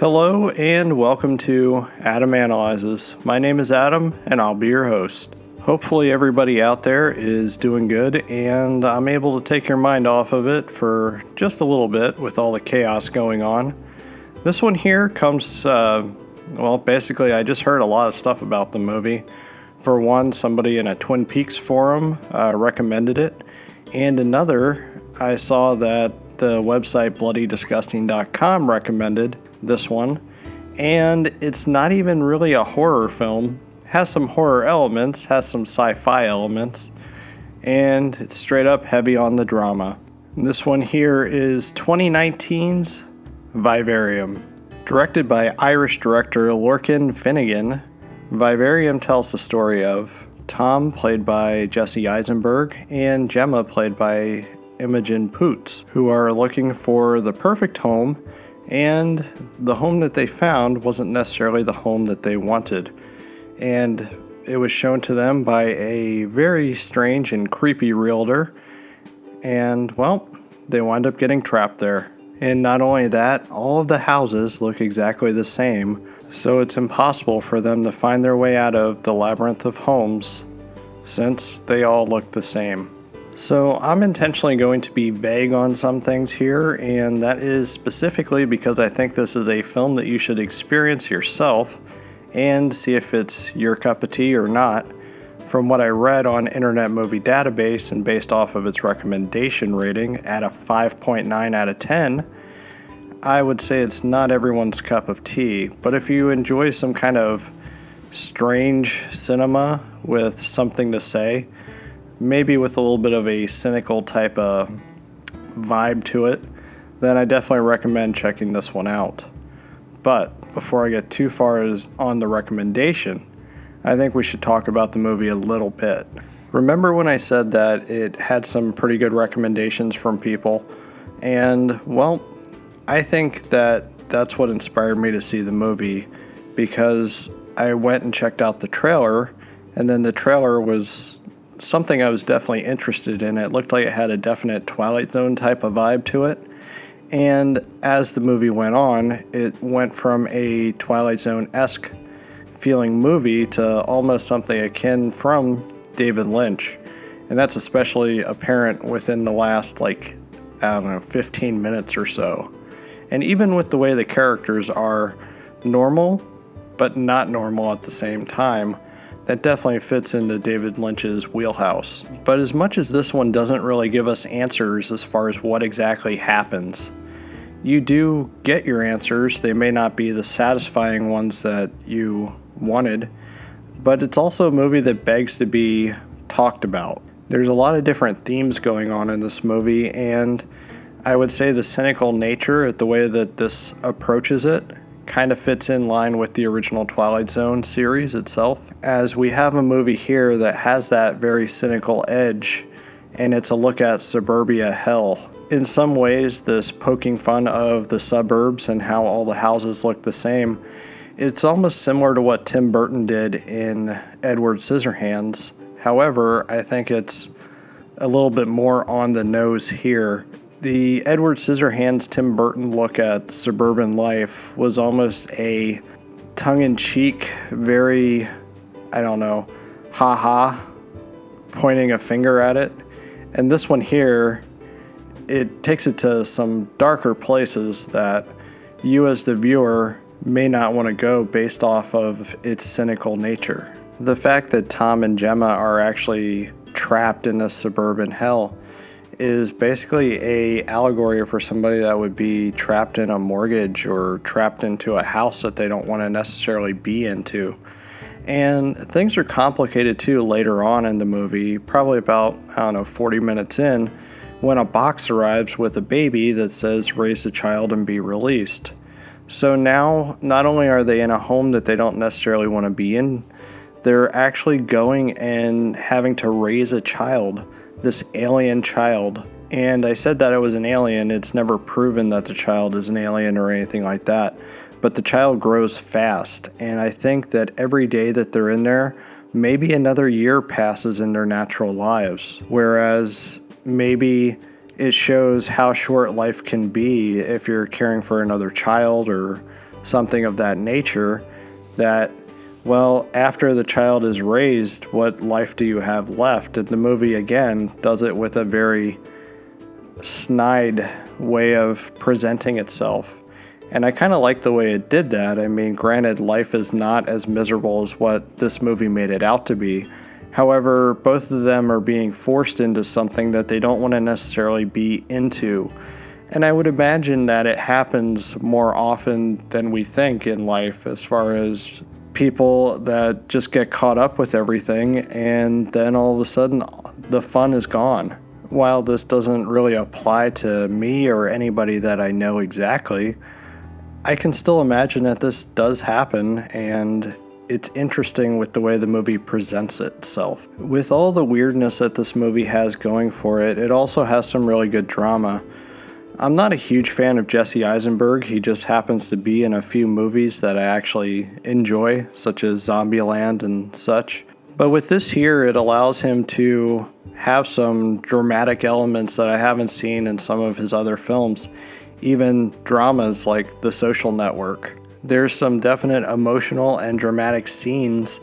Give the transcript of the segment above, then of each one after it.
Hello and welcome to Adam Analyzes. My name is Adam and I'll be your host. Hopefully, everybody out there is doing good and I'm able to take your mind off of it for just a little bit with all the chaos going on. This one here comes, uh, well, basically, I just heard a lot of stuff about the movie. For one, somebody in a Twin Peaks forum uh, recommended it, and another, I saw that the website bloodydisgusting.com recommended this one, and it's not even really a horror film. Has some horror elements, has some sci-fi elements, and it's straight up heavy on the drama. This one here is 2019's Vivarium. Directed by Irish director Lorcan Finnegan, Vivarium tells the story of Tom, played by Jesse Eisenberg, and Gemma, played by Imogen Poots, who are looking for the perfect home and the home that they found wasn't necessarily the home that they wanted. And it was shown to them by a very strange and creepy realtor. And, well, they wind up getting trapped there. And not only that, all of the houses look exactly the same, so it's impossible for them to find their way out of the labyrinth of homes since they all look the same. So, I'm intentionally going to be vague on some things here, and that is specifically because I think this is a film that you should experience yourself and see if it's your cup of tea or not. From what I read on Internet Movie Database and based off of its recommendation rating at a 5.9 out of 10, I would say it's not everyone's cup of tea. But if you enjoy some kind of strange cinema with something to say, maybe with a little bit of a cynical type of vibe to it, then I definitely recommend checking this one out. But before I get too far as on the recommendation, I think we should talk about the movie a little bit. Remember when I said that it had some pretty good recommendations from people? And well, I think that that's what inspired me to see the movie because I went and checked out the trailer, and then the trailer was something I was definitely interested in. It looked like it had a definite Twilight Zone type of vibe to it. And as the movie went on, it went from a Twilight Zone esque feeling movie to almost something akin from David Lynch. And that's especially apparent within the last, like, I don't know, 15 minutes or so. And even with the way the characters are normal, but not normal at the same time, that definitely fits into David Lynch's wheelhouse. But as much as this one doesn't really give us answers as far as what exactly happens, you do get your answers. They may not be the satisfying ones that you wanted, but it's also a movie that begs to be talked about. There's a lot of different themes going on in this movie, and I would say the cynical nature, of the way that this approaches it, kind of fits in line with the original Twilight Zone series itself, as we have a movie here that has that very cynical edge, and it's a look at suburbia hell. In some ways, this poking fun of the suburbs and how all the houses look the same, it's almost similar to what Tim Burton did in Edward Scissorhands. However, I think it's a little bit more on the nose here the Edward Scissorhands Tim Burton look at suburban life was almost a tongue in cheek, very, I don't know, ha ha, pointing a finger at it. And this one here, it takes it to some darker places that you, as the viewer, may not want to go based off of its cynical nature. The fact that Tom and Gemma are actually trapped in this suburban hell is basically a allegory for somebody that would be trapped in a mortgage or trapped into a house that they don't want to necessarily be into. And things are complicated too later on in the movie, probably about, I don't know, 40 minutes in, when a box arrives with a baby that says raise a child and be released. So now, not only are they in a home that they don't necessarily want to be in, they're actually going and having to raise a child this alien child. And I said that it was an alien. It's never proven that the child is an alien or anything like that. But the child grows fast. And I think that every day that they're in there, maybe another year passes in their natural lives. Whereas maybe it shows how short life can be if you're caring for another child or something of that nature that well, after the child is raised, what life do you have left? And the movie again does it with a very snide way of presenting itself. And I kind of like the way it did that. I mean, granted, life is not as miserable as what this movie made it out to be. However, both of them are being forced into something that they don't want to necessarily be into. And I would imagine that it happens more often than we think in life, as far as people that just get caught up with everything and then all of a sudden the fun is gone. While this doesn't really apply to me or anybody that I know exactly, I can still imagine that this does happen and it's interesting with the way the movie presents itself. With all the weirdness that this movie has going for it, it also has some really good drama. I'm not a huge fan of Jesse Eisenberg. He just happens to be in a few movies that I actually enjoy, such as Zombieland and such. But with this here, it allows him to have some dramatic elements that I haven't seen in some of his other films, even dramas like The Social Network. There's some definite emotional and dramatic scenes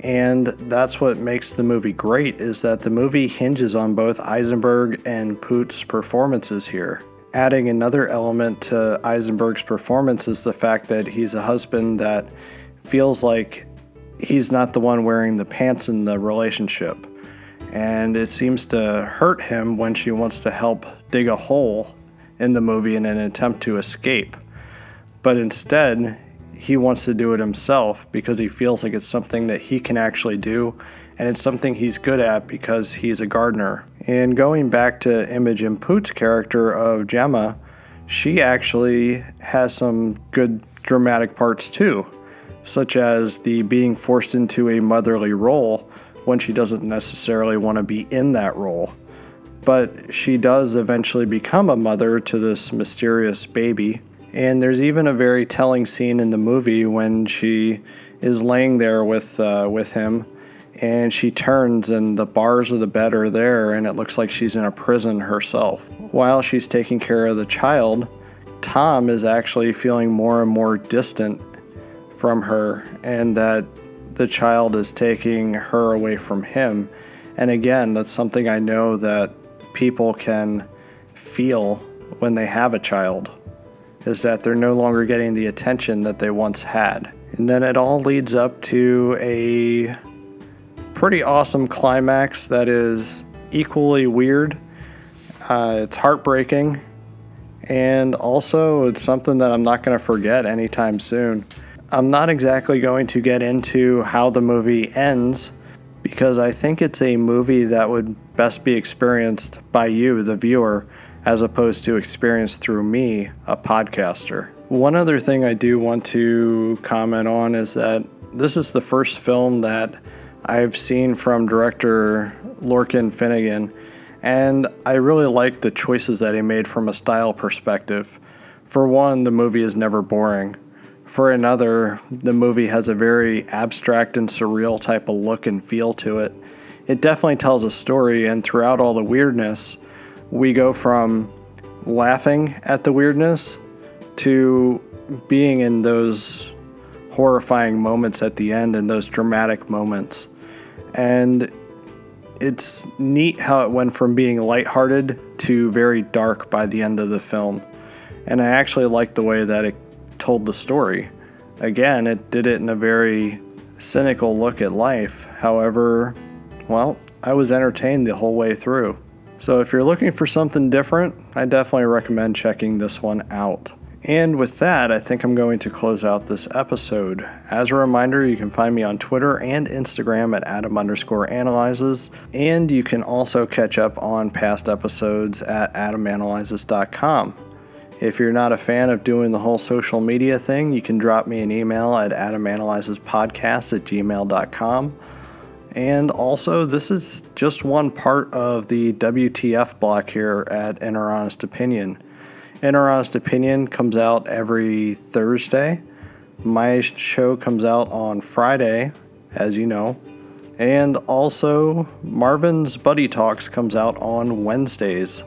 and that's what makes the movie great is that the movie hinges on both Eisenberg and Poots' performances here adding another element to Eisenberg's performance is the fact that he's a husband that feels like he's not the one wearing the pants in the relationship. And it seems to hurt him when she wants to help dig a hole in the movie in an attempt to escape. But instead, he wants to do it himself because he feels like it's something that he can actually do and it's something he's good at because he's a gardener. And going back to Imogen Poots' character of Gemma, she actually has some good dramatic parts too, such as the being forced into a motherly role when she doesn't necessarily want to be in that role. But she does eventually become a mother to this mysterious baby. And there's even a very telling scene in the movie when she is laying there with uh, with him and she turns and the bars of the bed are there and it looks like she's in a prison herself. While she's taking care of the child, Tom is actually feeling more and more distant from her and that the child is taking her away from him. And again, that's something I know that people can feel when they have a child is that they're no longer getting the attention that they once had. And then it all leads up to a pretty awesome climax that is equally weird. Uh, it's heartbreaking, and also it's something that I'm not going to forget anytime soon. I'm not exactly going to get into how the movie ends because I think it's a movie that would best be experienced by you, the viewer, as opposed to experience through me, a podcaster. One other thing I do want to comment on is that this is the first film that I've seen from director Lorcan Finnegan, and I really like the choices that he made from a style perspective. For one, the movie is never boring. For another, the movie has a very abstract and surreal type of look and feel to it. It definitely tells a story, and throughout all the weirdness, we go from laughing at the weirdness to being in those horrifying moments at the end and those dramatic moments and it's neat how it went from being lighthearted to very dark by the end of the film. And I actually like the way that it told the story. Again, it did it in a very cynical look at life. However, well, I was entertained the whole way through. So if you're looking for something different, I definitely recommend checking this one out. And with that, I think I'm going to close out this episode. As a reminder, you can find me on Twitter and Instagram at Adam underscore analyzes, and you can also catch up on past episodes at adamanalyzes.com. If you're not a fan of doing the whole social media thing, you can drop me an email at adamanalyzespodcast at gmail.com. And also, this is just one part of the WTF block here at In Honest Opinion. In Honest Opinion comes out every Thursday. My show comes out on Friday, as you know. And also, Marvin's Buddy Talks comes out on Wednesdays.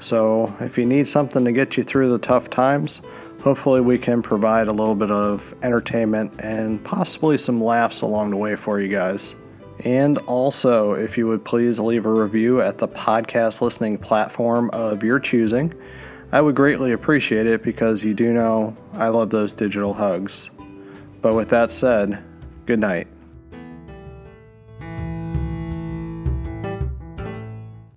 So, if you need something to get you through the tough times, Hopefully, we can provide a little bit of entertainment and possibly some laughs along the way for you guys. And also, if you would please leave a review at the podcast listening platform of your choosing, I would greatly appreciate it because you do know I love those digital hugs. But with that said, good night.